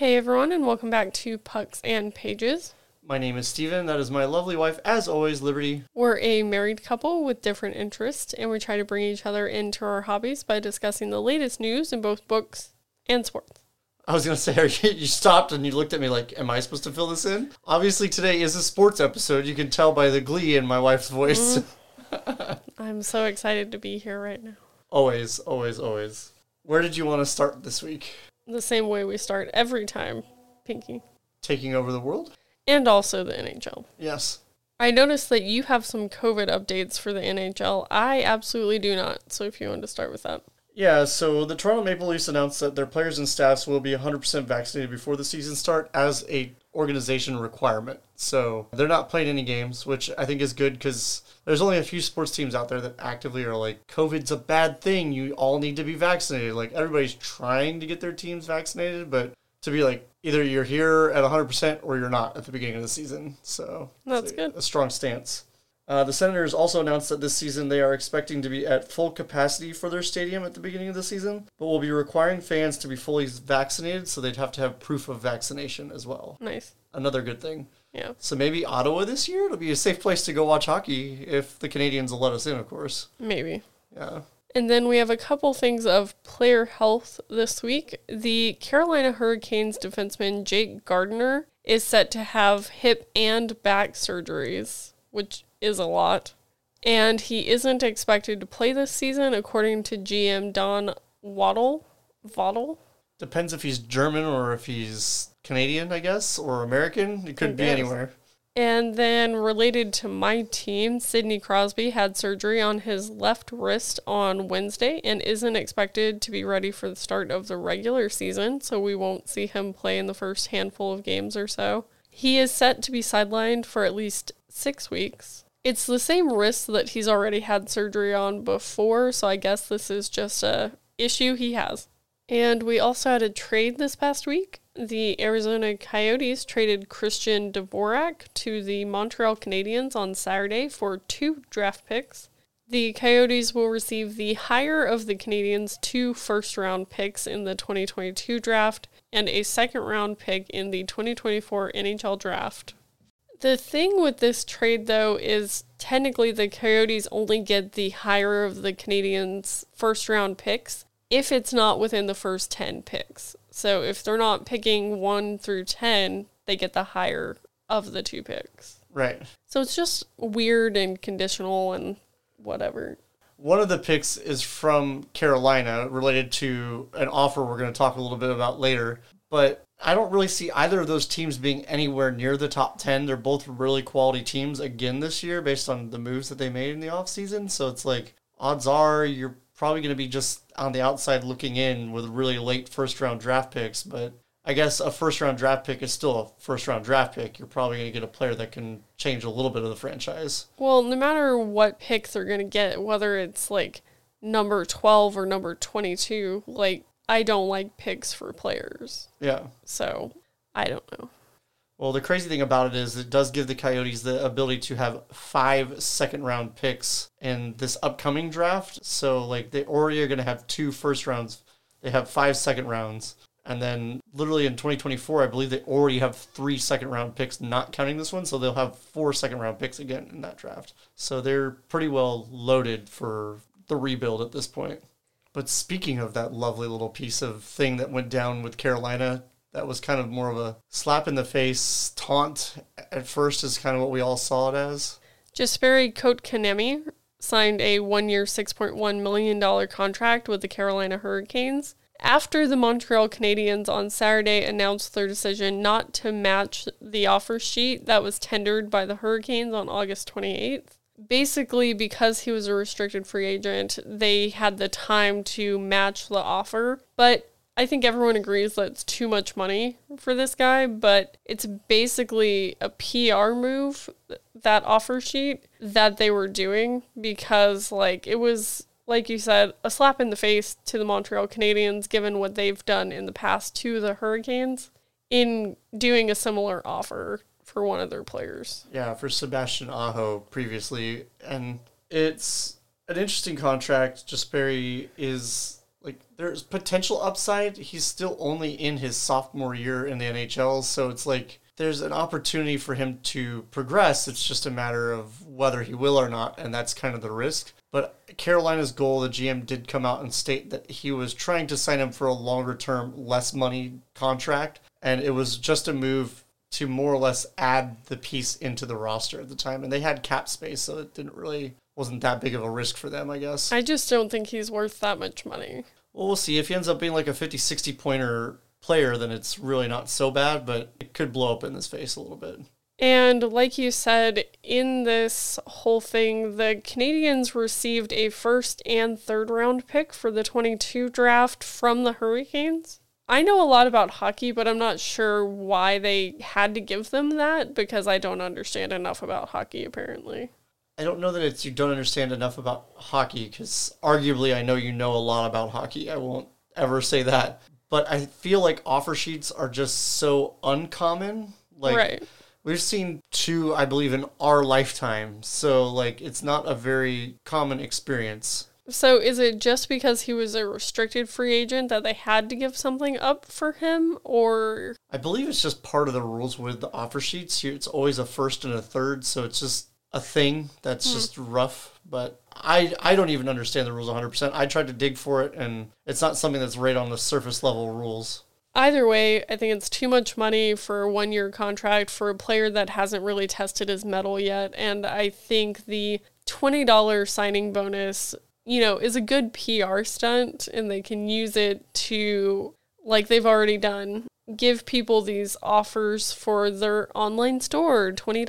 Hey everyone, and welcome back to Pucks and Pages. My name is Steven. That is my lovely wife, as always, Liberty. We're a married couple with different interests, and we try to bring each other into our hobbies by discussing the latest news in both books and sports. I was going to say, you stopped and you looked at me like, Am I supposed to fill this in? Obviously, today is a sports episode. You can tell by the glee in my wife's voice. Mm. I'm so excited to be here right now. always, always, always. Where did you want to start this week? The same way we start every time, Pinky. Taking over the world? And also the NHL. Yes. I noticed that you have some COVID updates for the NHL. I absolutely do not. So if you want to start with that. Yeah, so the Toronto Maple Leafs announced that their players and staffs will be 100% vaccinated before the season start as a organization requirement. So they're not playing any games, which I think is good because there's only a few sports teams out there that actively are like, COVID's a bad thing. You all need to be vaccinated. Like everybody's trying to get their teams vaccinated, but to be like, either you're here at 100% or you're not at the beginning of the season. So That's a, good. A strong stance. Uh, the Senators also announced that this season they are expecting to be at full capacity for their stadium at the beginning of the season, but will be requiring fans to be fully vaccinated, so they'd have to have proof of vaccination as well. Nice. Another good thing. Yeah. So maybe Ottawa this year? It'll be a safe place to go watch hockey if the Canadians will let us in, of course. Maybe. Yeah. And then we have a couple things of player health this week. The Carolina Hurricanes defenseman Jake Gardiner is set to have hip and back surgeries, which is a lot. And he isn't expected to play this season, according to GM Don Waddell. Waddle? Depends if he's German or if he's Canadian, I guess, or American. It could be anywhere. And then related to my team, Sidney Crosby had surgery on his left wrist on Wednesday and isn't expected to be ready for the start of the regular season, so we won't see him play in the first handful of games or so. He is set to be sidelined for at least six weeks. It's the same wrist that he's already had surgery on before, so I guess this is just a issue he has. And we also had a trade this past week. The Arizona Coyotes traded Christian Dvorak to the Montreal Canadiens on Saturday for two draft picks. The Coyotes will receive the higher of the Canadiens' two first round picks in the 2022 draft and a second round pick in the 2024 NHL draft. The thing with this trade, though, is technically the Coyotes only get the higher of the Canadiens' first round picks if it's not within the first 10 picks. So if they're not picking 1 through 10, they get the higher of the two picks. Right. So it's just weird and conditional and whatever. One of the picks is from Carolina related to an offer we're going to talk a little bit about later. But I don't really see either of those teams being anywhere near the top 10. They're both really quality teams again this year based on the moves that they made in the offseason. So it's like odds are you're probably going to be just on the outside looking in with really late first round draft picks. But I guess a first round draft pick is still a first round draft pick. You're probably going to get a player that can change a little bit of the franchise. Well, no matter what picks they're going to get, whether it's like number 12 or number 22, like I don't like picks for players. Yeah. So I don't know. Well, the crazy thing about it is it does give the Coyotes the ability to have five second round picks in this upcoming draft. So, like, they already are going to have two first rounds. They have five second rounds. And then, literally in 2024, I believe they already have three second round picks, not counting this one. So, they'll have four second round picks again in that draft. So, they're pretty well loaded for the rebuild at this point. But speaking of that lovely little piece of thing that went down with Carolina, that was kind of more of a slap in the face taunt at first is kind of what we all saw it as. Jesperi Kotkaniemi signed a one-year, $6.1 million contract with the Carolina Hurricanes after the Montreal Canadiens on Saturday announced their decision not to match the offer sheet that was tendered by the Hurricanes on August 28th. Basically, because he was a restricted free agent, they had the time to match the offer, but I think everyone agrees that it's too much money for this guy, but it's basically a PR move, that offer sheet that they were doing because, like, it was, like you said, a slap in the face to the Montreal Canadiens given what they've done in the past to the Hurricanes in doing a similar offer for one of their players. Yeah, for Sebastian Aho previously. And it's an interesting contract. Just Jesperi is like there's potential upside. He's still only in his sophomore year in the NHL, so it's like there's an opportunity for him to progress. It's just a matter of whether he will or not, and that's kind of the risk. But Carolina's goal, the GM did come out and state that he was trying to sign him for a longer term, less money contract, and it was just a move to more or less add the piece into the roster at the time. And they had cap space, so it didn't really wasn't that big of a risk for them, I guess. I just don't think he's worth that much money. Well, we'll see. If he ends up being like a 50, 60 pointer player, then it's really not so bad, but it could blow up in his face a little bit. And like you said, in this whole thing, the Canadiens received a first and third round pick for the 22 draft from the Hurricanes. I know a lot about hockey, but I'm not sure why they had to give them that because I don't understand enough about hockey, apparently. I don't know that it's you don't understand enough about hockey because arguably I know you know a lot about hockey. I won't ever say that. But I feel like offer sheets are just so uncommon. Like right. we've seen two, I believe, in our lifetime. So like it's not a very common experience. So is it just because he was a restricted free agent that they had to give something up for him or I believe it's just part of the rules with the offer sheets. It's always a first and a third, so it's just a thing that's Hmm. just rough. But I I don't even understand the rules 100%. I tried to dig for it, and it's not something that's right on the surface level rules. Either way, I think it's too much money for a one year contract for a player that hasn't really tested his mettle yet. And I think the $20 signing bonus, you know, is a good PR stunt and they can use it to, like they've already done, give people these offers for their online store $20,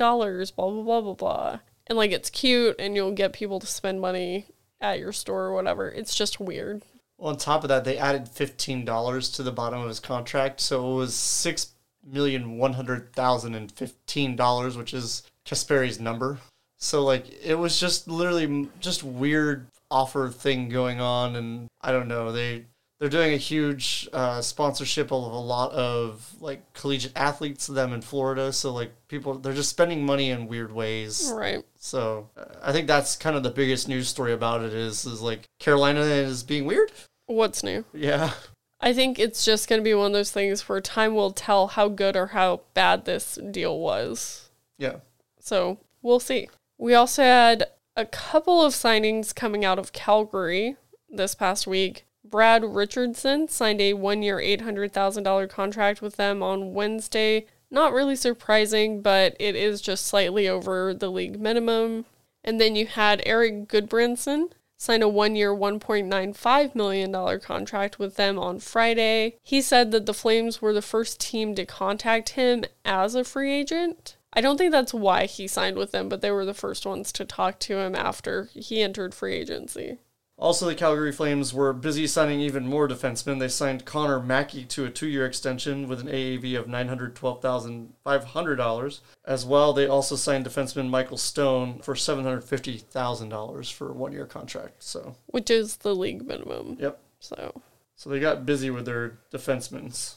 blah, blah, blah, blah, blah. And like it's cute and you'll get people to spend money at your store or whatever. It's just weird. Well, on top of that, they added fifteen dollars to the bottom of his contract, so it was six million one hundred thousand and fifteen dollars, which is Kasperi's number. So like, it was just literally just weird offer thing going on, and I don't know. They they're doing a huge uh, sponsorship of a lot of like collegiate athletes to them in Florida. So like people, they're just spending money in weird ways. Right. So uh, I think that's kind of the biggest news story about it is is like Carolina is being weird. What's new? Yeah. I think it's just going to be one of those things where time will tell how good or how bad this deal was. Yeah. So we'll see. We also had a couple of signings coming out of Calgary this past week. Brad Richardson signed a one year, $800,000 contract with them on Wednesday. Not really surprising, but it is just slightly over the league minimum. And then you had Erik Gudbranson sign a one year, $1.95 million contract with them on Friday. He said that the Flames were the first team to contact him as a free agent. I don't think that's why he signed with them, but they were the first ones to talk to him after he entered free agency. Also, the Calgary Flames were busy signing even more defensemen. They signed Connor Mackey to a two-year extension with an AAV of nine hundred twelve thousand five hundred dollars. As well, they also signed defenseman Michael Stone for seven hundred fifty thousand dollars for a one-year contract. So, which is the league minimum. yep. So, So they got busy with their defensemen.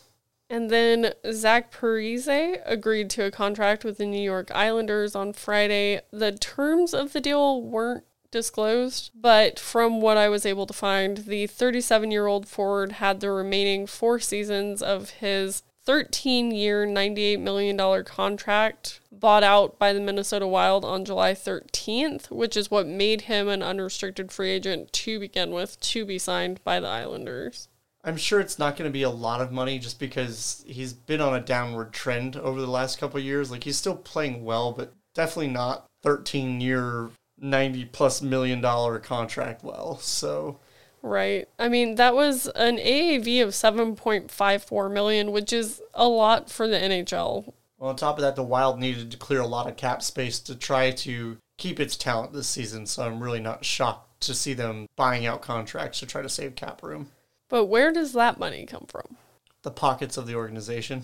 and then Zach Parise agreed to a contract with the New York Islanders on Friday. The terms of the deal weren't disclosed, but from what I was able to find, the 37 year old forward had the remaining four seasons of his 13 year, $98 million contract bought out by the Minnesota Wild on July 13th, which is what made him an unrestricted free agent to begin with, to be signed by the Islanders. I'm sure it's not going to be a lot of money just because he's been on a downward trend over the last couple years. Like he's still playing well, but definitely not 13 year, 90 plus million dollar contract well. So Right. I mean, that was an AAV of 7.54 million, which is a lot for the NHL. well, on top of that, the Wild needed to clear a lot of cap space to try to keep its talent this season. So I'm really not shocked to see them buying out contracts to try to save cap room. But where does that money come from? The pockets of the organization.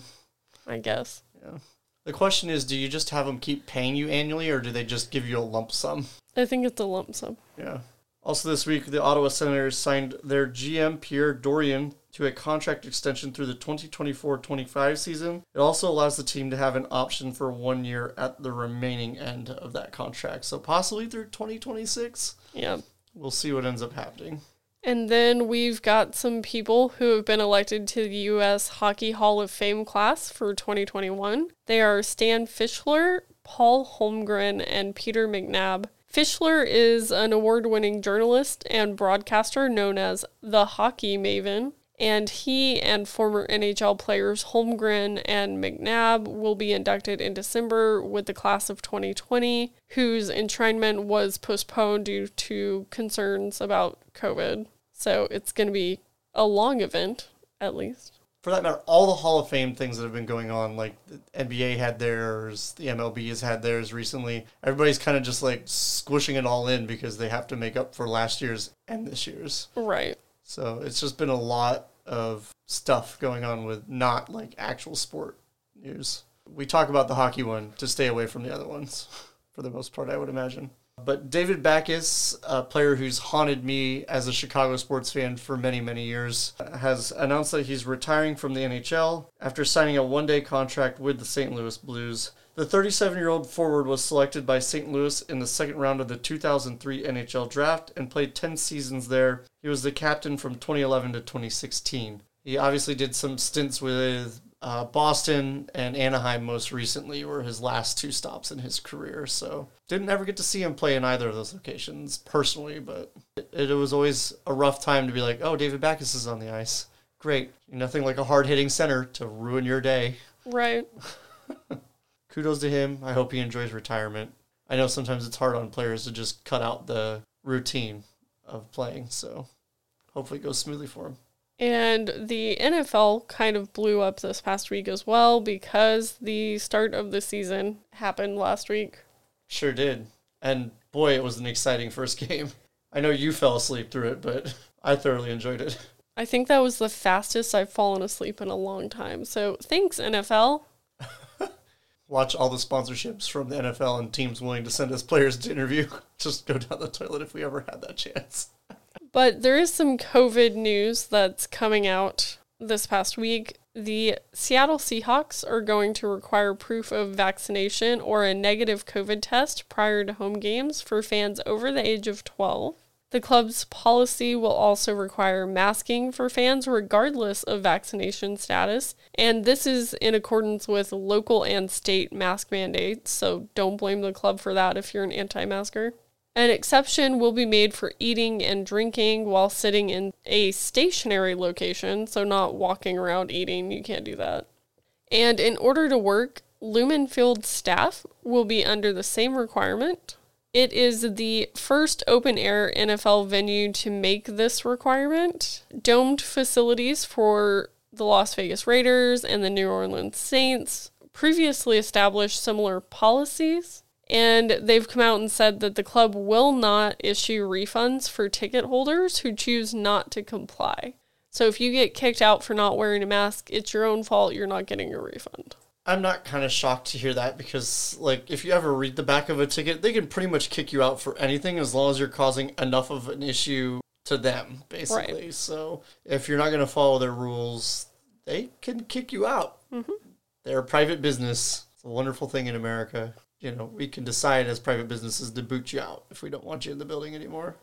I guess. Yeah. The question is, do you just have them keep paying you annually, or do they just give you a lump sum? I think it's a lump sum. Yeah. Also, this week, the Ottawa Senators signed their GM, Pierre Dorion, to a contract extension through the 2024 25 season. It also allows the team to have an option for one year at the remaining end of that contract. So, possibly through 2026. Yeah. We'll see what ends up happening. And then we've got some people who have been elected to the U.S. Hockey Hall of Fame class for 2021. They are Stan Fischler, Paul Holmgren, and Peter McNab. Fischler is an award winning journalist and broadcaster known as the Hockey Maven, and he and former NHL players Holmgren and McNab will be inducted in December with the class of 2020, whose enshrinement was postponed due to concerns about COVID. So it's going to be a long event, at least. For that matter, all the Hall of Fame things that have been going on, like the NBA had theirs, the MLB has had theirs recently. Everybody's kind of just like squishing it all in because they have to make up for last year's and this year's. Right. So it's just been a lot of stuff going on with not like actual sport news. We talk about the hockey one to stay away from the other ones for the most part, I would imagine. But David Backes, a player who's haunted me as a Chicago sports fan for many, many years, has announced that he's retiring from the NHL after signing a one day contract with the St. Louis Blues. The 37 year old forward was selected by St. Louis in the second round of the 2003 NHL draft and played 10 seasons there. He was the captain from 2011 to 2016. He obviously did some stints with uh, Boston and Anaheim most recently were his last two stops in his career. So didn't ever get to see him play in either of those locations personally, but it, it was always a rough time to be like, oh, David Backes is on the ice. Great. Nothing like a hard hitting center to ruin your day. Right. Kudos to him. I hope he enjoys retirement. I know sometimes it's hard on players to just cut out the routine of playing, so hopefully it goes smoothly for him. And the NFL kind of blew up this past week as well because the start of the season happened last week. Sure did. And boy, it was an exciting first game. I know you fell asleep through it, but I thoroughly enjoyed it. I think that was the fastest I've fallen asleep in a long time. So thanks, NFL. Watch all the sponsorships from the NFL and teams willing to send us players to interview. Just go down the toilet if we ever had that chance. But there is some COVID news that's coming out this past week. The Seattle Seahawks are going to require proof of vaccination or a negative COVID test prior to home games for fans over the age of 12. The club's policy will also require masking for fans regardless of vaccination status, and this is in accordance with local and state mask mandates, so don't blame the club for that if you're an anti masker. An exception will be made for eating and drinking while sitting in a stationary location, so not walking around eating, you can't do that. And in order to work, Lumen Field staff will be under the same requirement. It is the first open air NFL venue to make this requirement. Domed facilities for the Las Vegas Raiders and the New Orleans Saints previously established similar policies, and they've come out and said that the club will not issue refunds for ticket holders who choose not to comply. So if you get kicked out for not wearing a mask, it's your own fault. You're not getting a refund. I'm not kind of shocked to hear that because, like, if you ever read the back of a ticket, they can pretty much kick you out for anything as long as you're causing enough of an issue to them, basically. Right. So if you're not going to follow their rules, they can kick you out. Mm-hmm. They're a private business. It's a wonderful thing in America. You know, we can decide as private businesses to boot you out if we don't want you in the building anymore.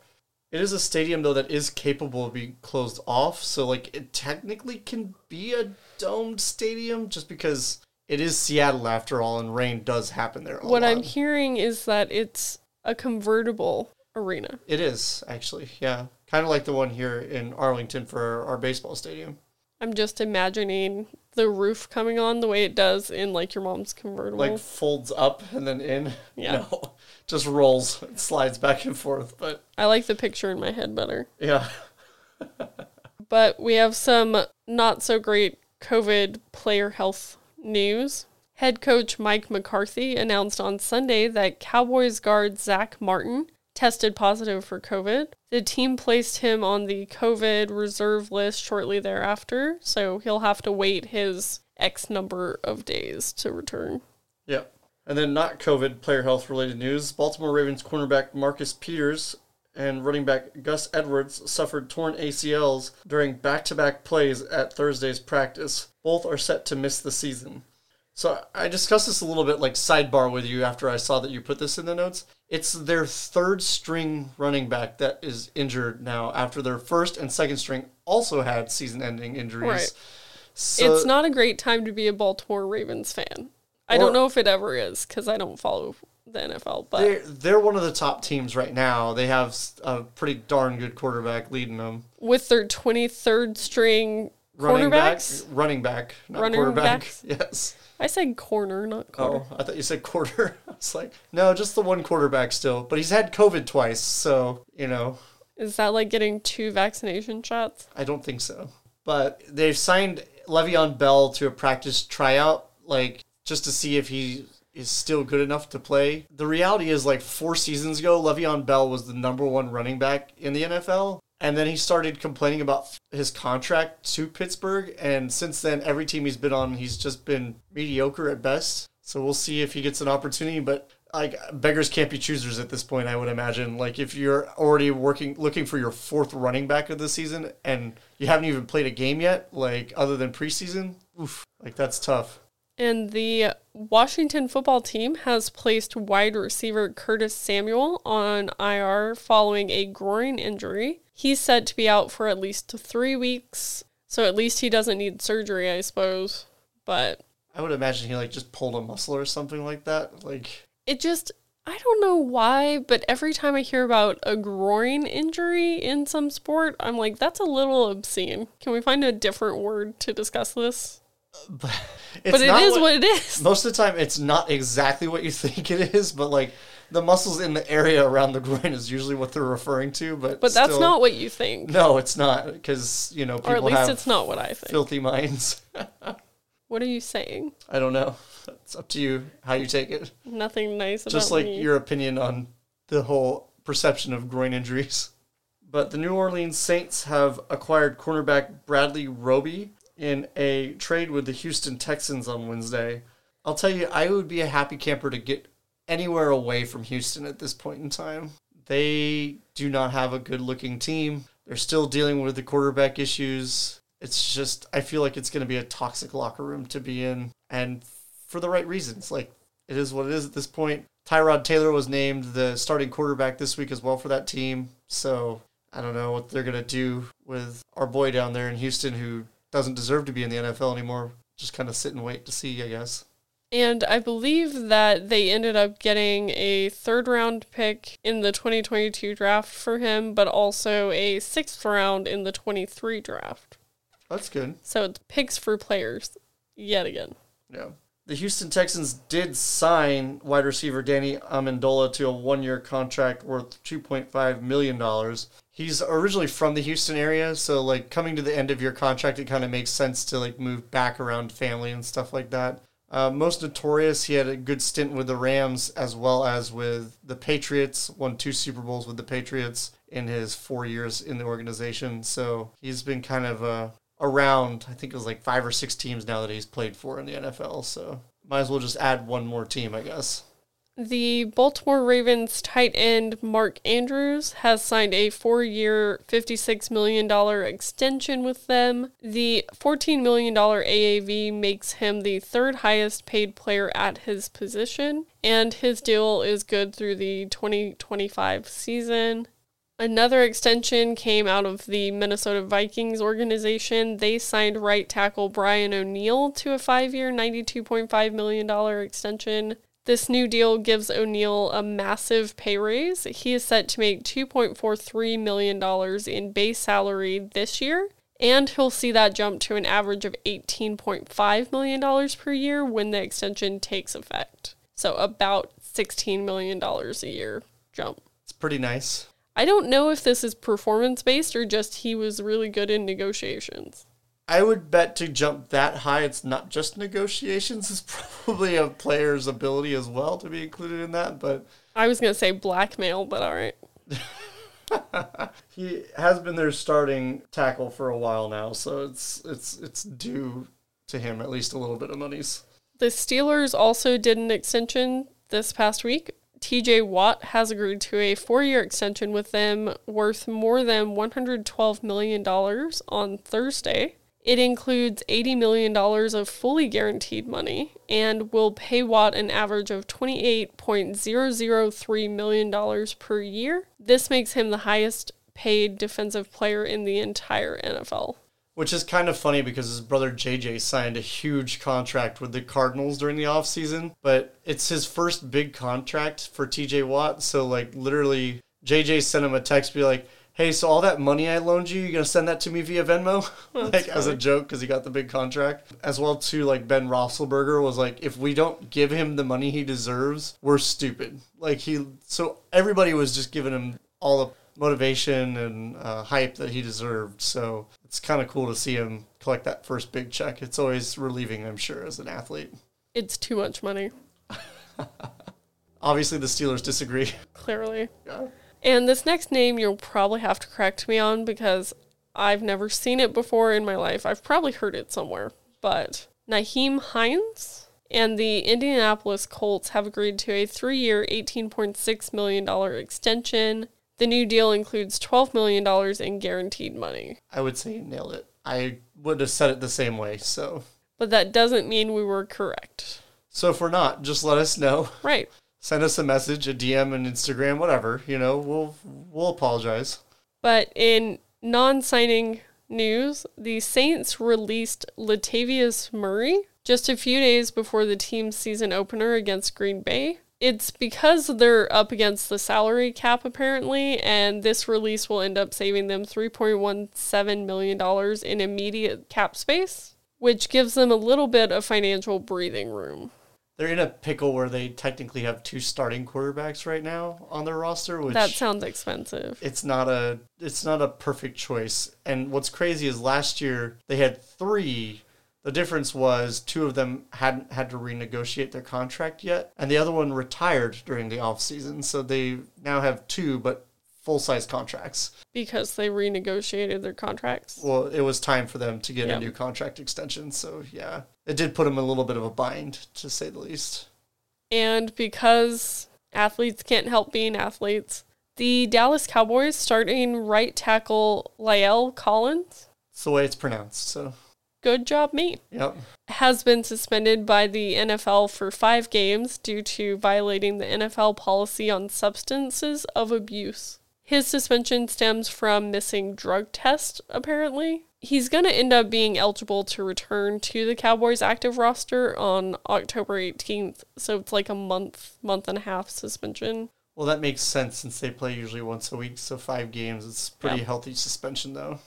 It is a stadium though that is capable of being closed off, so like it technically can be a domed stadium just because it is Seattle after all, and rain does happen there. What lot. I'm hearing is that it's a convertible arena. It is actually, yeah, kind of like the one here in Arlington for our baseball stadium. I'm just imagining the roof coming on the way it does in like your mom's convertible. Like folds up and then in. Yeah. No, just rolls, it slides back and forth. But I like the picture in my head better. yeah, But we have some not so great COVID player health news. Head coach Mike McCarthy announced on Sunday that Cowboys guard Zack Martin tested positive for COVID. The team placed him on the COVID reserve list shortly thereafter, so he'll have to wait his X number of days to return. yeah. And then not COVID player health related news. Baltimore Ravens cornerback Marcus Peters and running back Gus Edwards suffered torn ACLs during back to back plays at Thursday's practice. Both are set to miss the season. So I discussed this a little bit, like sidebar with you after I saw that you put this in the notes. It's their third string running back that is injured now after their first and second string also had season ending injuries. Right. So, it's not a great time to be a Baltimore Ravens fan. I don't know if it ever is because I don't follow the NFL, but they're, they're one of the top teams right now. They have a pretty darn good quarterback leading them. with their 23rd string Running back, running back, not Running quarterback. backs? Yes. I said corner, not oh, quarter. Oh, I thought you said quarter. I was like, no, just the one quarterback still. But he's had COVID twice, so you know, Is that like getting two vaccination shots? I don't think so. But they've signed Le'Veon Bell to a practice tryout, like just to see if he is still good enough to play. The reality is, like four seasons ago, Le'Veon Bell was the number one running back in the NFL. And then he started complaining about his contract to Pittsburgh. And since then, every team he's been on, he's just been mediocre at best. So we'll see if he gets an opportunity. But like beggars can't be choosers at this point, I would imagine. Like if you're already working, looking for your fourth running back of the season, and you haven't even played a game yet, like other than preseason, oof, like that's tough. And the Washington football team has placed wide receiver Curtis Samuel on IR following a groin injury. He's said to be out for at least three weeks, so at least he doesn't need surgery, I suppose. But I would imagine he like just pulled a muscle or something like that. Like it just, I don't know why, but every time I hear about a groin injury in some sport, I'm like, that's a little obscene. Can we find a different word to discuss this? it's but it not is what it is. most of the time it's not exactly what you think it is, but like the muscles in the area around the groin is usually what they're referring to. But But that's still- not what you think. No, it's not because you know people or at least have it's not what I think. filthy minds. What are you saying? I don't know. It's up to you how you take it. Nothing nice about Just like me. your opinion on the whole perception of groin injuries. But the New Orleans Saints have acquired cornerback Bradley Roby in a trade with the Houston Texans on Wednesday. I'll tell you, I would be a happy camper to get anywhere away from Houston at this point in time. They do not have a good looking team. They're still dealing with the quarterback issues. It's just, I feel like it's going to be a toxic locker room to be in. And for the right reasons. Like, it is what it is at this point. Tyrod Taylor was named the starting quarterback this week as well for that team. So I don't know what they're going to do with our boy down there in Houston who doesn't deserve to be in the NFL anymore. Just kind of sit and wait to see, I guess. And I believe that they ended up getting a third round pick in the 2022 draft for him, but also a sixth round in the 23 draft. That's good. So it's picks for players yet again. Yeah. The Houston Texans did sign wide receiver Danny Amendola to a one year contract worth $2.5 million. He's originally from the Houston area, so like coming to the end of your contract, it kind of makes sense to like move back around family and stuff like that. Uh, most notorious, he had a good stint with the Rams as well as with the Patriots. Won two Super Bowls with the Patriots in his four years in the organization. So he's been kind of uh, around. I think it was like five or six teams now that he's played for in the NFL. So might as well just add one more team, I guess. The Baltimore Ravens tight end Mark Andrews has signed a four year, $56 million extension with them. The $14 million AAV makes him the third highest paid player at his position, and his deal is good through the 2025 season. Another extension came out of the Minnesota Vikings organization. They signed right tackle Brian O'Neill to a five year, $92.5 million extension. This new deal gives O'Neill a massive pay raise. He is set to make $2.43 million in base salary this year, and he'll see that jump to an average of $18.5 million per year when the extension takes effect. So, about $16 million a year jump. It's pretty nice. I don't know if this is performance based or just he was really good in negotiations. I would bet to jump that high, it's not just negotiations, it's probably a player's ability as well to be included in that. But I was going to say blackmail, but all right. he has been their starting tackle for a while now, so it's it's it's due to him at least a little bit of monies. The Steelers also did an extension this past week. TJ Watt has agreed to a four year extension with them worth more than $112 million on Thursday. It includes $80 million of fully guaranteed money and will pay Watt an average of $28.003 million per year. This makes him the highest paid defensive player in the entire NFL. Which is kind of funny because his brother JJ signed a huge contract with the Cardinals during the offseason, but it's his first big contract for TJ Watt. So, like, literally, JJ sent him a text, be like, hey, so all that money I loaned you, you gonna send that to me via Venmo? like, as a joke, because he got the big contract. As well, too, like, Ben Roethlisberger was like, if we don't give him the money he deserves, we're stupid. Like, he, so everybody was just giving him all the motivation and uh, hype that he deserved. So it's kind of cool to see him collect that first big check. It's always relieving, I'm sure, as an athlete. It's too much money. Obviously, the Steelers disagree. Clearly. Yeah. And this next name you'll probably have to correct me on because I've never seen it before in my life. I've probably heard it somewhere. But Nyheim Hines and the Indianapolis Colts have agreed to a three year, $18.6 million extension. The new deal includes $12 million in guaranteed money. I would say you nailed it. I would have said it the same way. So, But that doesn't mean we were correct. so if we're not, just let us know. Right. Send us a message, a DM, and Instagram, whatever. You know, we'll we'll apologize. But in non signing news, the Saints released Latavius Murray just a few days before the team's season opener against Green Bay. It's because they're up against the salary cap, apparently, and this release will end up saving them $3.17 million in immediate cap space, which gives them a little bit of financial breathing room. They're in a pickle where they technically have two starting quarterbacks right now on their roster, which That sounds expensive. it's not a it's not a perfect choice. And what's crazy is last year they had three. The difference was two of them hadn't had to renegotiate their contract yet, and the other one retired during the offseason. So they now have two, but full size contracts. Because they renegotiated their contracts. Well, it was time for them to get Yep. a new contract extension. So yeah, it did put him in a little bit of a bind, to say the least. And because athletes can't help being athletes, the Dallas Cowboys starting right tackle La'el Collins, It's the way it's pronounced. So good job me, yep. has been suspended by the NFL for five games due to violating the NFL policy on substances of abuse. His suspension stems from missing drug tests, apparently. He's going to end up being eligible to return to the Cowboys active roster on October 18th. So it's like a month, month and a half suspension. Well, that makes sense since they play usually once a week, so five games. It's pretty Yeah. healthy suspension, though.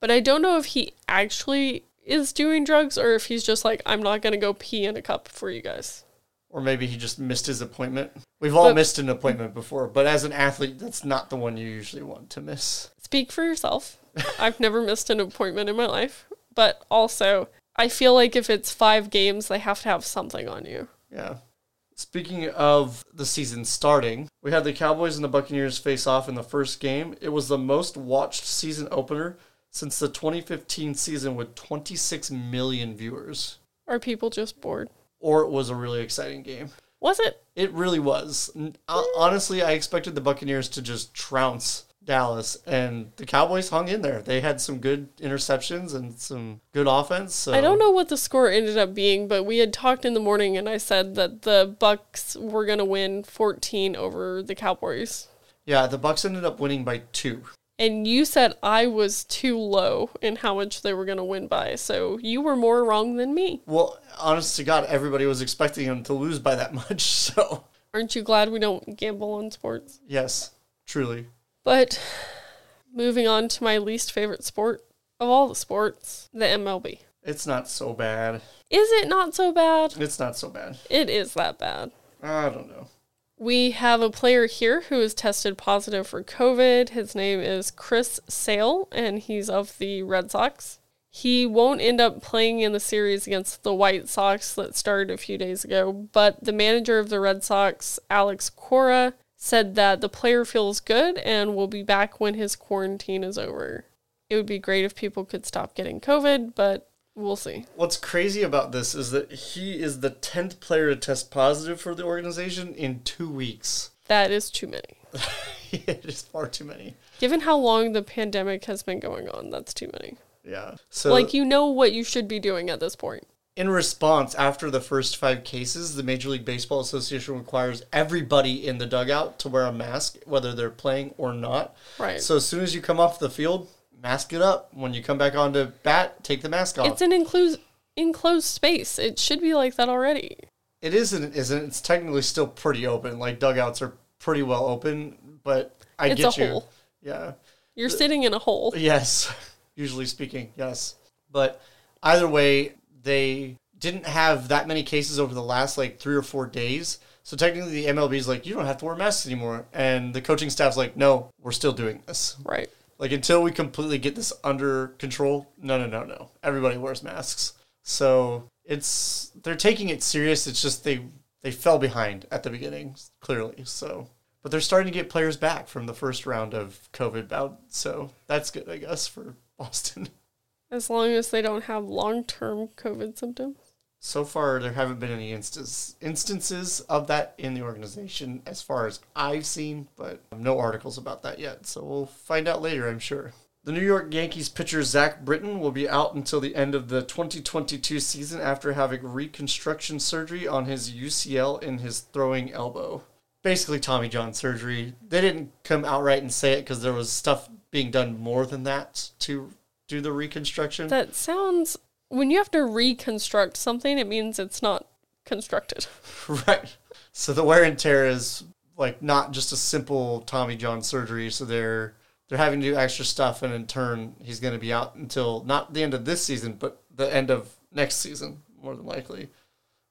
But I don't know if he actually is doing drugs or if he's just like, I'm not going to go pee in a cup for you guys. Or maybe he just missed his appointment. We've all But- missed an appointment before, but as an athlete, that's not the one you usually want to miss. Speak for yourself. I've never missed an appointment in my life. But also, I feel like if it's five games, they have to have something on you. Yeah. Speaking of the season starting, we had the Cowboys and the Buccaneers face off in the first game. It was the most watched season opener since the 2015 season with 26 million viewers. Are people just bored? Or it was a really exciting game. Was it? It really was. Uh, honestly, I expected the Buccaneers to just trounce Dallas, and the Cowboys hung in there. They had some good interceptions and some good offense. So I don't know what the score ended up being, but we had talked in the morning and I said that the Bucks were going to win 14 over the Cowboys. Yeah, the Bucks ended up winning by two. And you said I was too low in how much they were going to win by. So you were more wrong than me. Well, honest to God, everybody was expecting them to lose by that much. So Aren't you glad we don't gamble on sports? yes, truly. But moving on to my least favorite sport of all the sports, the MLB. It's not so bad. Is it not so bad? It's not so bad. It is that bad. I don't know. We have a player here who is tested positive for COVID. His name is Chris Sale, and he's of the Red Sox. He won't end up playing in the series against the White Sox that started a few days ago, but the manager of the Red Sox, Alex Cora, said that the player feels good and will be back when his quarantine is over. It would be great if people could stop getting COVID, but we'll see. What's crazy about this is that he is the 10th player to test positive for the organization in two weeks. That is too many. it is far too many. Given how long the pandemic has been going on, that's too many. Yeah. So like you know what you should be doing at this point. In response, after the first five cases, the Major League Baseball Association requires everybody in the dugout to wear a mask, whether they're playing or not. Right. So as soon as you come off the field, mask it up. When you come back onto bat, take the mask off. It's an enclosed enclosed space. It should be like that already. It isn't, isn't. It's technically still pretty open. Like dugouts are pretty well open, but I It's get a you. hole. Yeah. You're sitting in a hole. Yes, usually speaking, yes. But either way, they didn't have that many cases over the last like three or four days. So technically, the MLB is like, you don't have to wear masks anymore, and the coaching staff's like, no, we're still doing this. Right. Like until we completely get this under control, no, no, no, no. Everybody wears masks. So it's they're taking it serious. It's just they they fell behind at the beginning clearly. So, but they're starting to get players back from the first round of COVID bout. So that's good, I guess, for Boston. As long as they don't have long term COVID symptoms. So far, there haven't been any instance, instances of that in the organization as far as I've seen, but no articles about that yet. So we'll find out later, I'm sure. The New York Yankees pitcher Zack Britton will be out until the end of the 2022 season after having reconstruction surgery on his UCL in his throwing elbow. Basically, Tommy John surgery. They didn't come outright and say it because there was stuff being done more than that to do the reconstruction. That sounds when you have to reconstruct something, it means it's not constructed. Right. So the wear and tear is like not just a simple Tommy John surgery. So they're they're having to do extra stuff, and in turn, he's going to be out until not the end of this season, but the end of next season, more than likely.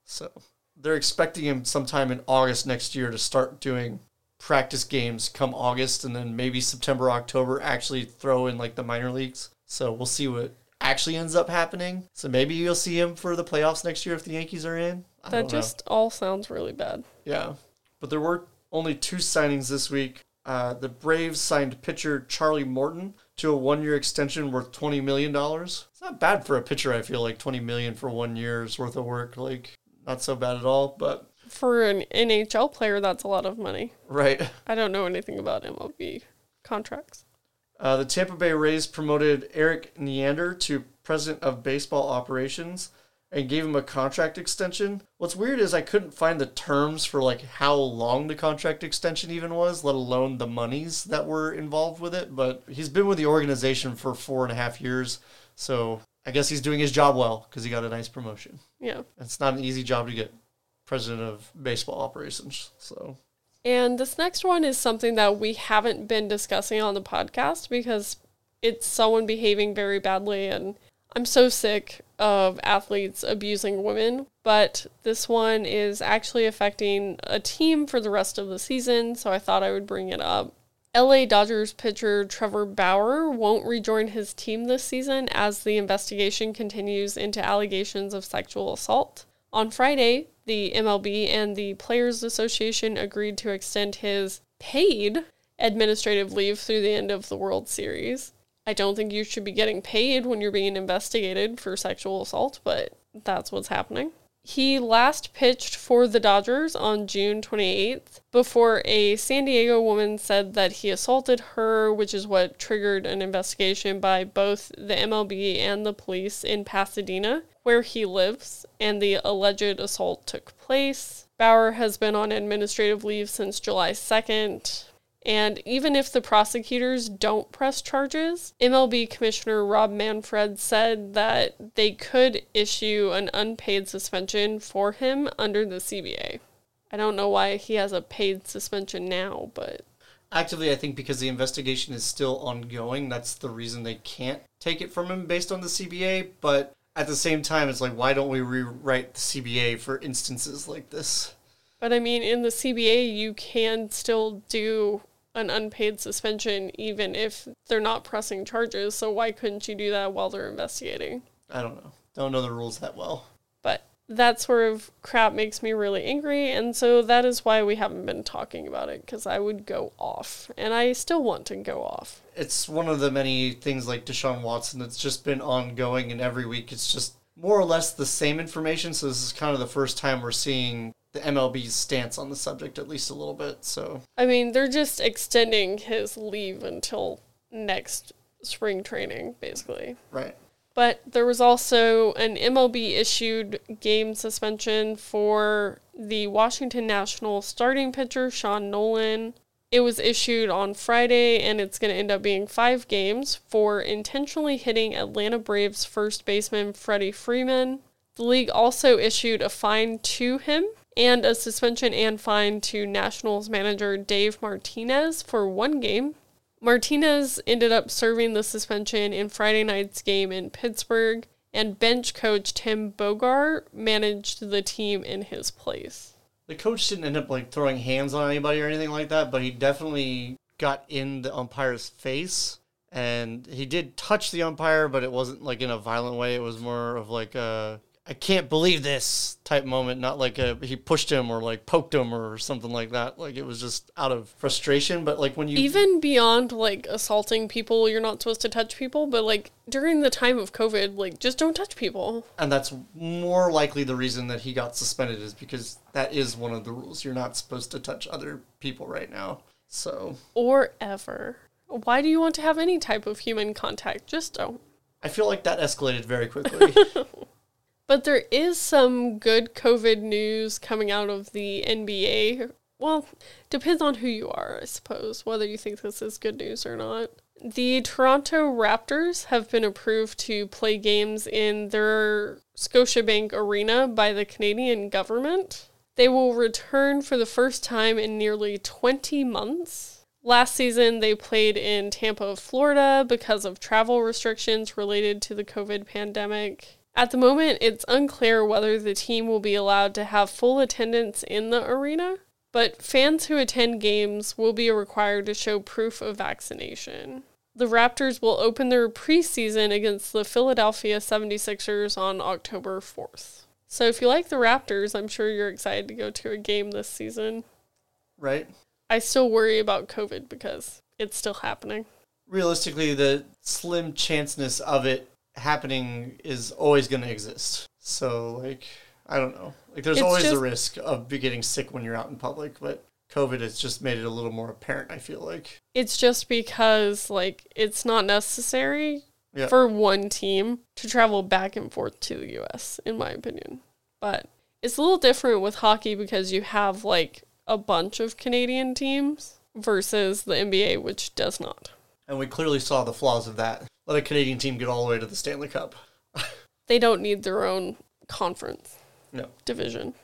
So they're expecting him sometime in August next year to start doing practice games come August, and then maybe September, October actually throw in like the minor leagues. So we'll see what actually ends up happening. So maybe you'll see him for the playoffs next year if the Yankees are in. I That don't know. just all sounds really bad. Yeah, but there were only two signings this week. Uh, the Braves signed pitcher Charlie Morton to a one-year extension worth twenty million dollars. It's not bad for a pitcher. I feel like twenty million for one year's worth of work, like not so bad at all. But For an NHL player, that's a lot of money. right, I don't know anything about MLB contracts. Uh, the Tampa Bay Rays promoted Erik Neander to president of baseball operations and gave him a contract extension. What's weird is I couldn't find the terms for like how long the contract extension even was, let alone the monies that were involved with it. But he's been with the organization for four and a half years, so I guess he's doing his job well because he got a nice promotion. Yeah. It's not an easy job to get president of baseball operations. So And this next one is something that we haven't been discussing on the podcast because it's someone behaving very badly and I'm so sick of athletes abusing women, but this one is actually affecting a team for the rest of the season, so I thought I would bring it up. LA Dodgers pitcher Trevor Bauer won't rejoin his team this season as the investigation continues into allegations of sexual assault. On Friday, the MLB and the Players Association agreed to extend his paid administrative leave through the end of the World Series. I don't think you should be getting paid when you're being investigated for sexual assault, but that's what's happening. He last pitched for the Dodgers on June 28th before a San Diego woman said that he assaulted her, which is what triggered an investigation by both the MLB and the police in Pasadena, where he lives, and the alleged assault took place. Bauer has been on administrative leave since July 2nd. And even if the prosecutors don't press charges, MLB Commissioner Rob Manfred said that they could issue an unpaid suspension for him under the CBA. I don't know why he has a paid suspension now, but actively, I think because the investigation is still ongoing, that's the reason they can't take it from him based on the CBA. But at the same time, it's like, why don't we rewrite the CBA for instances like this? but I mean in the CBA you can still do an unpaid suspension even if they're not pressing charges. So why couldn't you do that while they're investigating? I don't know. Don't know the rules that well. That sort of crap makes me really angry, and so that is why we haven't been talking about it because I would go off, and I still want to go off. It's one of the many things like Deshaun Watson that's just been ongoing, and every week it's just more or less the same information. So this is kind of the first time we're seeing the MLB's stance on the subject, at least a little bit. So I mean, they're just extending his leave until next spring training, basically. Right. But there was also an MLB issued game suspension for the Washington Nationals starting pitcher, Sean Nolin. It was issued on Friday, and it's going to end up being five games for intentionally hitting Atlanta Braves first baseman Freddie Freeman. The league also issued a fine to him and a suspension and fine to Nationals manager Dave Martinez for one game. Martinez ended up serving the suspension in Friday night's game in Pittsburgh, and bench coach Tim Bogar managed the team in his place. The coach didn't end up like throwing hands on anybody or anything like that, but he definitely got in the umpire's face and he did touch the umpire, but it wasn't like in a violent way. It was more of like a I can't believe this type moment, not like a he pushed him or like poked him or something like that. Like it was just out of frustration. But like when you Even beyond like assaulting people, you're not supposed to touch people, but like during the time of COVID, like just don't touch people. and that's more likely the reason that he got suspended is because that is one of the rules. You're not supposed to touch other people right now. So Or ever. Why do you want to have any type of human contact? Just don't. I feel like that escalated very quickly. But there is some good COVID news coming out of the NBA. Well, depends on who you are, I suppose, whether you think this is good news or not. The Toronto Raptors have been approved to play games in their Scotiabank Arena by the Canadian government. They will return for the first time in nearly 20 months. Last season, they played in Tampa, Florida because of travel restrictions related to the COVID pandemic. At the moment, it's unclear whether the team will be allowed to have full attendance in the arena, but fans who attend games will be required to show proof of vaccination. The Raptors will open their preseason against the Philadelphia 76ers on October 4th. So if you like the Raptors, I'm sure you're excited to go to a game this season. right? I still worry about COVID because it's still happening. Realistically, the slim chanceness of it happening is always going to exist. So, like, I don't know. Like, there's It's always the just- risk of getting sick when you're out in public, but COVID has just made it a little more apparent, I feel like. It's just because like it's not necessary Yeah. for one team to travel back and forth to the US in my opinion. But it's a little different with hockey because you have like a bunch of Canadian teams versus the NBA which does not. And we clearly saw the flaws of that. Let a Canadian team get all the way to the Stanley Cup. They don't need their own conference No. division.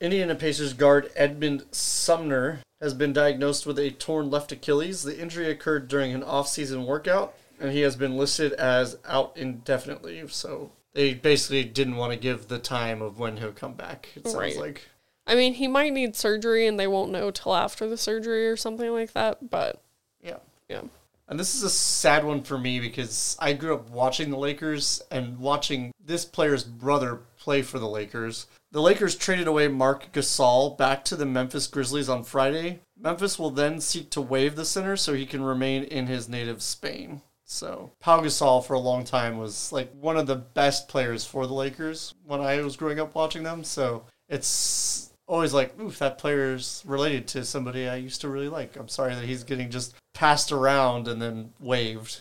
Indiana Pacers guard Edmond Sumner has been diagnosed with a torn left Achilles. The injury occurred during an off-season workout, and he has been listed as out indefinitely. So they basically didn't want to give the time of when he'll come back. It sounds Right. like. I mean, he might need surgery and they won't know till after the surgery or something like that, but Yeah. yeah. And this is a sad one for me because I grew up watching the Lakers and watching this player's brother play for the Lakers. The Lakers traded away Marc Gasol back to the Memphis Grizzlies on Friday. Memphis will then seek to waive the center so he can remain in his native Spain. So, Pau Gasol for a long time was like one of the best players for the Lakers when I was growing up watching them. So, it's always like, oof, that player's related to somebody I used to really like. I'm sorry that he's getting just passed around and then waved.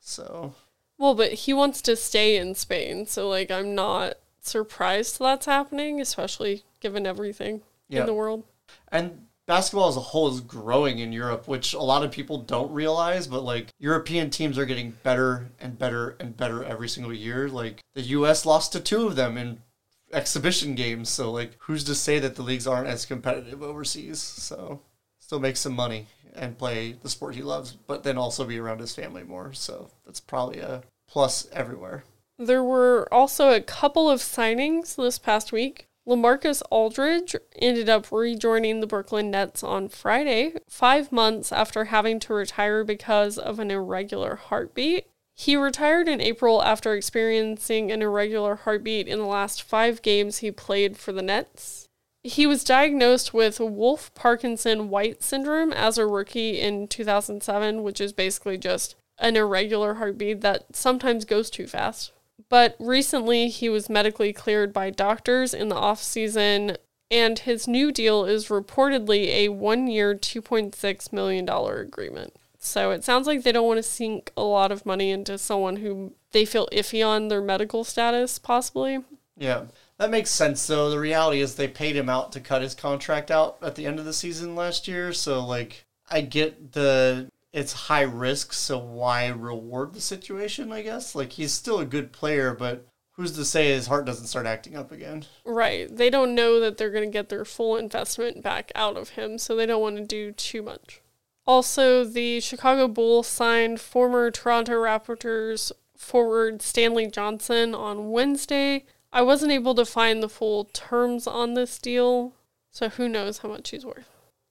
So, Well, but he wants to stay in Spain, so like I'm not surprised that's happening, especially given everything Yeah. in the world. and basketball as a whole is growing in Europe, which a lot of people don't realize, but like European teams are getting better and better and better every single year. Like the US lost to two of them in exhibition games, so like who's to say that the leagues aren't as competitive overseas? So, still make some money and play the sport he loves, but then also be around his family more. So, that's probably a plus everywhere. There were also a couple of signings this past week. LaMarcus Aldridge ended up rejoining the Brooklyn Nets on Friday, five months after having to retire because of an irregular heartbeat. He retired in April after experiencing an irregular heartbeat in the last five games he played for the Nets. He was diagnosed with Wolff Parkinson White syndrome as a rookie in 2007, which is basically just an irregular heartbeat that sometimes goes too fast. But recently, he was medically cleared by doctors in the off season, and his new deal is reportedly a one year, $2.6 million agreement. So it sounds like they don't want to sink a lot of money into someone who they feel iffy on their medical status, possibly. Yeah. That makes sense though. The reality is they paid him out to cut his contract out at the end of the season last year, so like I get the it's high risk, so why reward the situation, I guess? Like he's still a good player, but who's to say his heart doesn't start acting up again? Right. They don't know that they're going to get their full investment back out of him, so they don't want to do too much. Also, the Chicago Bulls signed former Toronto Raptors forward Stanley Johnson on Wednesday. I wasn't able to find the full terms on this deal, so who knows how much he's worth.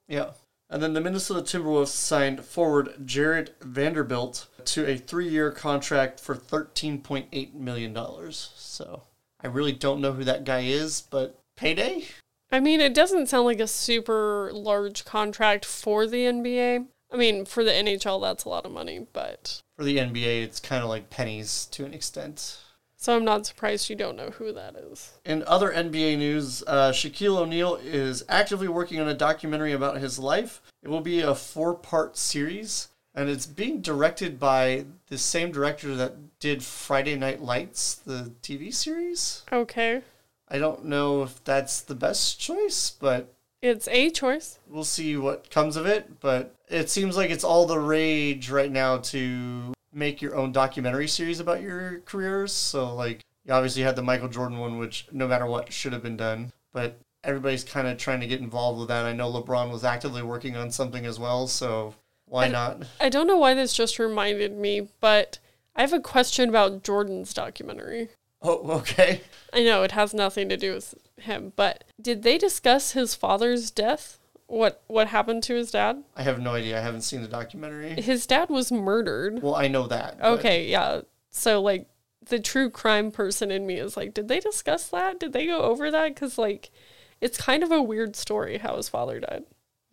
Yeah. And then the Minnesota Timberwolves signed forward Jarred Vanderbilt to a three year contract for $13.8 million. So I really don't know who that guy is, but payday? I mean, it doesn't sound like a super large contract for the NBA. I mean, for the NHL, that's a lot of money, but. For the NBA, it's kind of like pennies to an extent. So I'm not surprised you don't know who that is. In other NBA news, uh, Shaquille O'Neal is actively working on a documentary about his life. It will be a four part series, and it's being directed by the same director that did Friday Night Lights, the TV series. Okay. I don't know if that's the best choice, but It's a choice. we'll see what comes of it. But it seems like it's all the rage right now to make your own documentary series about your careers. So, like, you obviously had the Michael Jordan one, which no matter what should have been done. But everybody's kind of trying to get involved with that. I know LeBron was actively working on something as well. So, why And- not? I don't know why this just reminded me, but I have a question about Jordan's documentary. Oh, okay. I know it has nothing to do with him, but did they discuss his father's death? What what happened to his dad? I have no idea. I haven't seen the documentary. His dad was murdered. Well, I know that. Okay, yeah. So like the true crime person in me is like, did they discuss that? Did they go over that? Because like, it's kind of a weird story how his father died.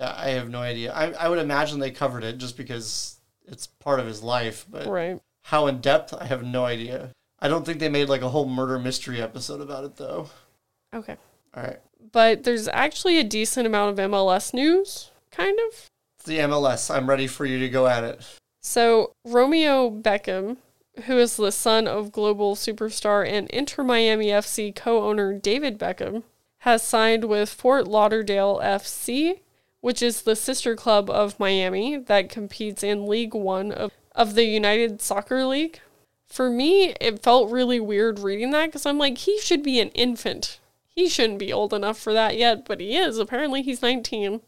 Yeah, I have no idea. I, I would imagine they covered it just because it's part of his life, but Right. how in depth, I have no idea. I don't think they made like a whole murder mystery episode about it though. Okay. All right. But there's actually a decent amount of MLS news, kind of. It's the MLS. I'm ready for you to go at it. So Romeo Beckham, who is the son of global superstar and Inter Miami FC co-owner David Beckham, has signed with Fort Lauderdale FC, which is the sister club of Miami that competes in League One of, of the United Soccer League. For me, it felt really weird reading that because I'm like, he should be an infant. He shouldn't be old enough for that yet, but he is. Apparently, he's 19.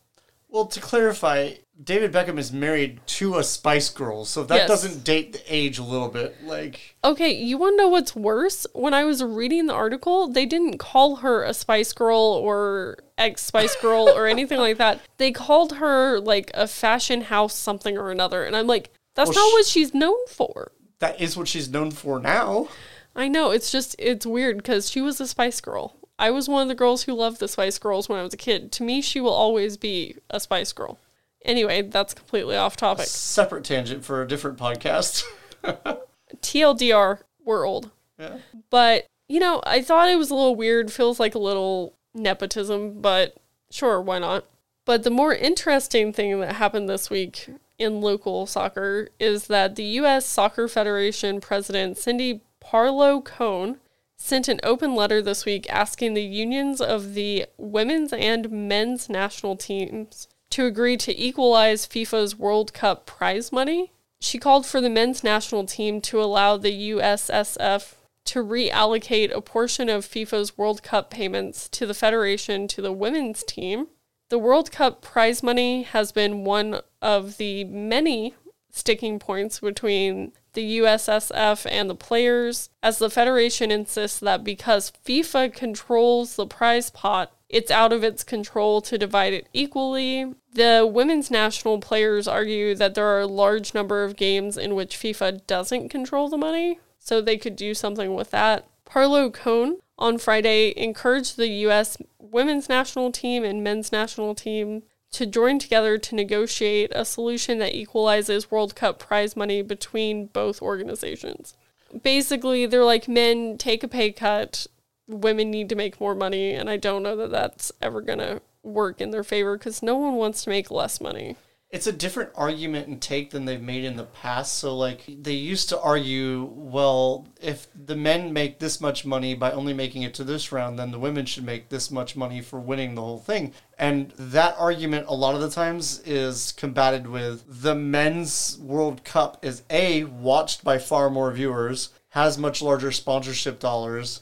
Well, to clarify, David Beckham is married to a Spice Girl, so that Yes. doesn't date the age a little bit. Like, Okay, you want to know what's worse? When I was reading the article, they didn't call her a Spice Girl or ex Spice Girl or anything like that. They called her like a fashion house something or another. And I'm like, that's Well, not sh- what she's known for. that is what she's known for now. I know, it's just, it's weird because she was a Spice Girl. I was one of the girls who loved the Spice Girls when I was a kid. To me, she will always be a Spice Girl. Anyway, that's completely off topic. Separate tangent for a different podcast. TLDR, we're old. yeah. But, you know, I thought it was a little weird, feels like a little nepotism, but sure, why not? But the more interesting thing that happened this week in local soccer is that the U.S. Soccer Federation president Cindy Parlow Cone sent an open letter this week asking the unions of the women's and men's national teams to agree to equalize FIFA's World Cup prize money. She called for the men's national team to allow the USSF to reallocate a portion of FIFA's World Cup payments to the federation to the women's team. The World Cup prize money has been one of the many sticking points between the USSF and the players, as the Federation insists that because FIFA controls the prize pot, it's out of its control to divide it equally. The women's national players argue that there are a large number of games in which FIFA doesn't control the money, so they could do something with that. Parlow Cone on Friday encouraged the U.S. women's national team and men's national team to join together to negotiate a solution that equalizes World Cup prize money between both organizations. Basically, they're like men take a pay cut, women need to make more money, and I don't know that that's ever going to work in their favor because no one wants to make less money. It's a different argument and take than they've made in the past. So, like, they used to argue, well, if the men make this much money by only making it to this round, then the women should make this much money for winning the whole thing. And that argument, a lot of the times, is combated with the men's World Cup is A, watched by far more viewers, has much larger sponsorship dollars.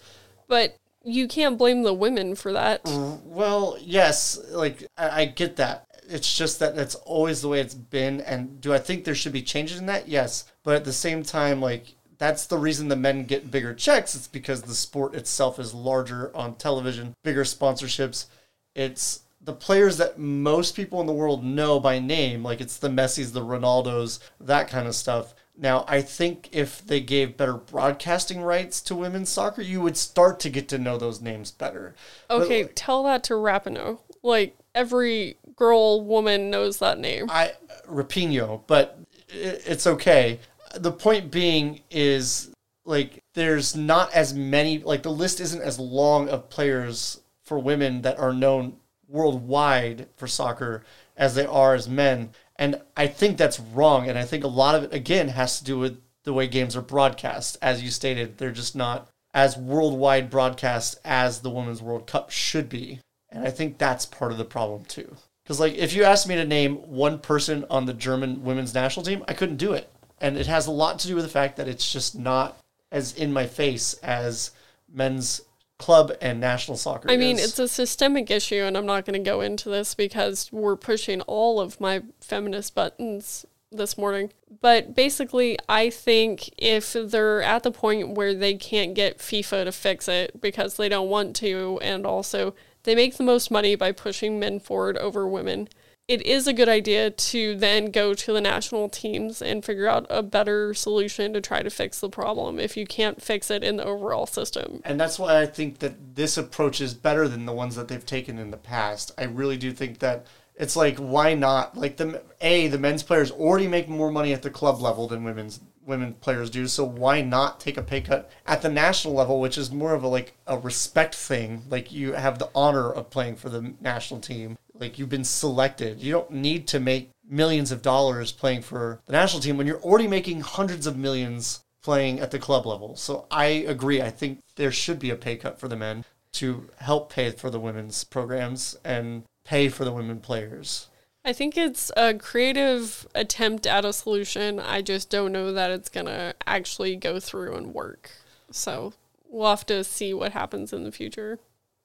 But you can't blame the women for that. Well, yes, like I, I get that. It's just that that's always the way it's been. And do I think there should be changes in that? Yes. But at the same time, like that's the reason the men get bigger checks. It's because the sport itself is larger on television, bigger sponsorships. It's the players that most people in the world know by name, like it's the Messis, the Ronaldos, that kind of stuff. Now, I think if they gave better broadcasting rights to women's soccer, you would start to get to know those names better. Okay, like, tell that to Rapinoe. Like every girl, woman knows that name. I Rapinoe, but i- it's okay. The point being is like there's not as many like the list isn't as long of players for women that are known worldwide for soccer as they are as men. And I think that's wrong and I think a lot of it again has to do with the way games are broadcast. As you stated, they're just not as worldwide broadcast as the Women's World Cup should be. And I think that's part of the problem too. Because like if you asked me to name one person on the German women's national team, I couldn't do it. And it has a lot to do with the fact that it's just not as in my face as men's club and national soccer. I mean, is. it's a systemic issue, and I'm not going to go into this because we're pushing all of my feminist buttons this morning. But basically, I think if they're at the point where they can't get FIFA to fix it because they don't want to, and also they make the most money by pushing men forward over women. It is a good idea to then go to the national teams and figure out a better solution to try to fix the problem if you can't fix it in the overall system. and that's why I think that this approach is better than the ones that they've taken in the past. I really do think that it's like why not? Like the a the men's players already make more money at the club level than women's women players do, so why not take a pay cut at the national level, which is more of a like a respect thing. Like you have the honor of playing for the national team. Like you've been selected. You don't need to make millions of dollars playing for the national team when you're already making hundreds of millions playing at the club level. So I agree. I think there should be a pay cut for the men to help pay for the women's programs and pay for the women players. I think it's a creative attempt at a solution. I just don't know that it's going to actually go through and work. So we'll have to see what happens in the future.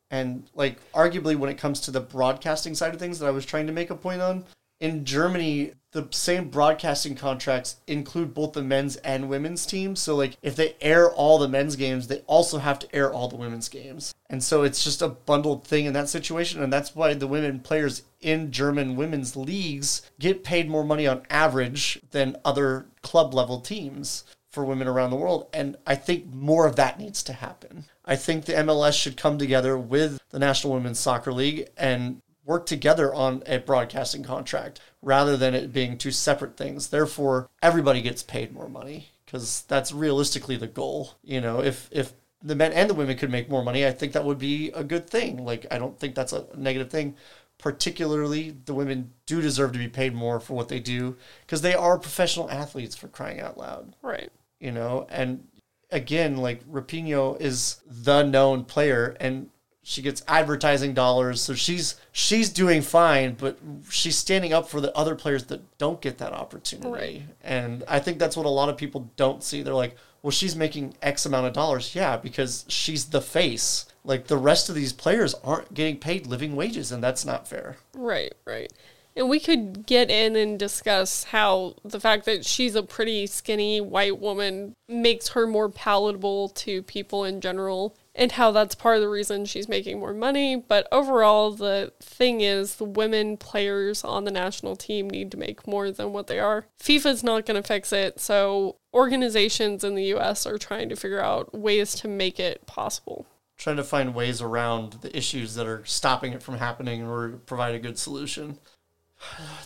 And like arguably when it comes to the broadcasting side of things that I was trying to make a point on, in Germany, the same broadcasting contracts include both the men's and women's teams. So like if they air all the men's games, they also have to air all the women's games. And so it's just a bundled thing in that situation and that's why the women players in German women's leagues get paid more money on average than other club level teams for women around the world. And I think more of that needs to happen. I think the MLS should come together with the National Women's Soccer League and work together on a broadcasting contract rather than it being two separate things. Therefore, everybody gets paid more money because that's realistically the goal. You know, if if the men and the women could make more money, I think that would be a good thing. Like I don't think that's a negative thing. Particularly, the women do deserve to be paid more for what they do because they are professional athletes for crying out loud Right. you know and again like Rapinoe is the known player and she gets advertising dollars so she's she's doing fine but she's standing up for the other players that don't get that opportunity. Right. and i think that's what a lot of people don't see. They're like well she's making x amount of dollars. Yeah because she's the face. Like the rest of these players aren't getting paid living wages and that's not fair. Right, right. And we could get in and discuss how the fact that she's a pretty skinny white woman makes her more palatable to people in general, and how that's part of the reason she's making more money. But overall, the thing is, the women players on the national team need to make more than what they are. FIFA's not going to fix it, so organizations in the US are trying to figure out ways to make it possible. trying to find ways around the issues that are stopping it from happening or provide a good solution.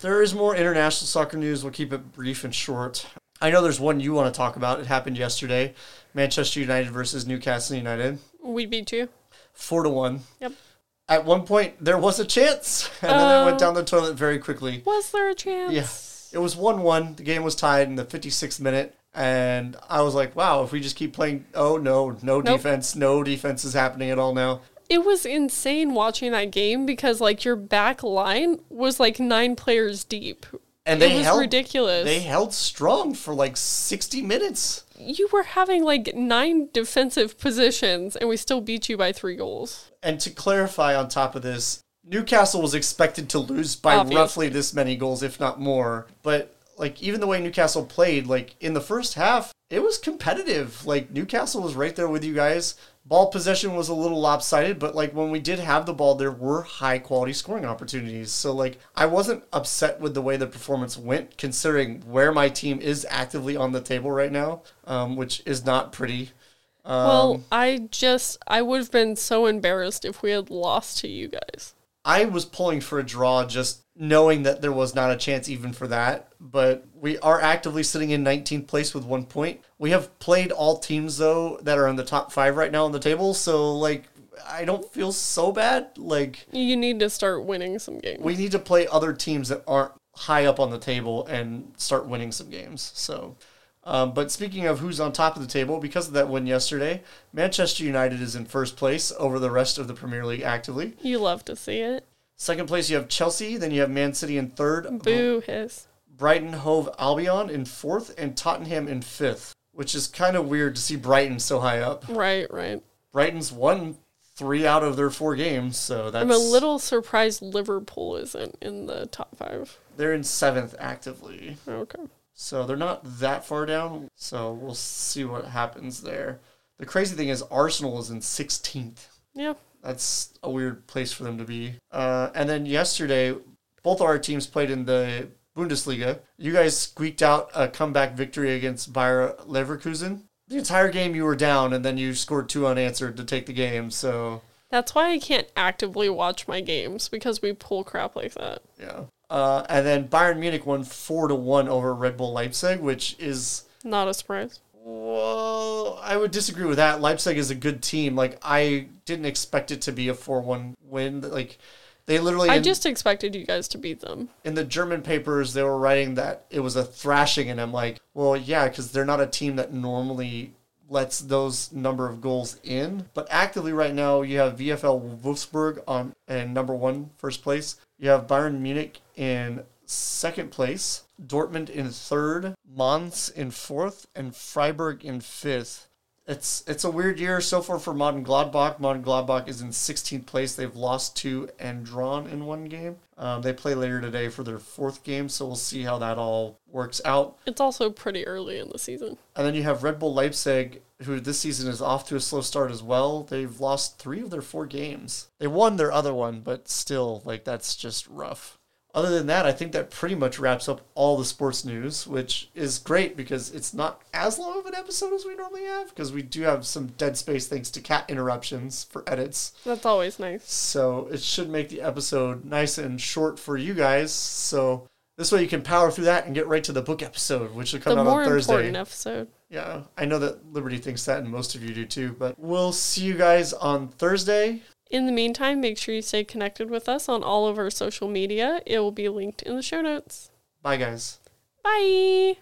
There is more international soccer news. We'll keep it brief and short. I know there's one you want to talk about. It happened yesterday. Manchester United versus Newcastle United. We beat you. Four to one. Yep. At one point, there was a chance, and then it went Oh. down the toilet very quickly. Was there a chance? Yeah. It was 1 1. The game was tied in the 56th minute. And I was like, wow, if we just keep playing, oh no, no Nope. defense, no defense is happening at all now. It was insane watching that game because like your back line was like nine players deep. And they it was held ridiculous. They held strong for like 60 minutes. you were having like nine defensive positions and we still beat you by three goals. And to clarify on top of this, Newcastle was expected to lose by Obviously. roughly this many goals, if not more. But like even the way Newcastle played, like in the first half, it was competitive. Like Newcastle was right there with you guys. Ball possession was a little lopsided, but like when we did have the ball, there were high quality scoring opportunities. So like I wasn't upset with the way the performance went, considering where my team is actively on the table right now, um, which is not pretty. Um, well, I just I would have been so embarrassed if we had lost to you guys. I was pulling for a draw just knowing that there was not a chance even for that. But we are actively sitting in 19th place with one point. We have played all teams, though, that are in the top five right now on the table. So, like, I don't feel so bad. Like, You need to start winning some games. we need to play other teams that aren't high up on the table and start winning some games. So, um, but speaking of who's on top of the table, because of that win yesterday, Manchester United is in first place over the rest of the Premier League actively. you love to see it. Second place, you have Chelsea. Then you have Man City in third. Boo hiss. Brighton Hove Albion in fourth, and Tottenham in fifth, which is kind of weird to see Brighton so high up. Right, right. Brighton's won three out of their four games, so that's I'm a little surprised Liverpool isn't in the top five. They're in seventh actively, Okay. So they're not that far down. So we'll see what happens there. The crazy thing is Arsenal is in sixteenth. Yeah. That's a weird place for them to be. Uh, and then yesterday, both of our teams played in the Bundesliga. You guys squeaked out a comeback victory against Bayer Leverkusen. The entire game you were down, and then you scored two unanswered to take the game. So That's why I can't actively watch my games because we pull crap like that. yeah. Uh, and then Bayern Munich won four to one over Red Bull Leipzig, which is Not a surprise. well, I would disagree with that. Leipzig is a good team. Like I didn't expect it to be a four-one win. Like they literally I in- just expected you guys to beat them. in the German papers, they were writing that it was a thrashing, and I'm like, well, yeah, because they're not a team that normally lets those number of goals in. But actively right now, you have VfL Wolfsburg on and number one, first place. You have Bayern Munich in second place, Dortmund in third, Mons in fourth, and Freiburg in fifth. It's it's a weird year so far for Mönchengladbach. Modern Gladbach is in 16th place. They've lost two and drawn in one game. Um, they play later today for their fourth game, so we'll see how that all works out. It's also pretty early in the season. And then you have Red Bull Leipzig, who this season is off to a slow start as well. They've lost three of their four games. They won their other one, but still, like that's just rough. Other than that, I think that pretty much wraps up all the sports news, which is great because it's not as long of an episode as we normally have because we do have some dead space thanks to cat interruptions for edits. That's always nice. So it should make the episode nice and short for you guys. So this way you can power through that and get right to the book episode, which will come The out more on Thursday. important episode. Yeah, I know that Liberty thinks that, and most of you do too. But we'll see you guys on Thursday. In the meantime, make sure you stay connected with us on all of our social media. It will be linked in the show notes. Bye, guys. Bye.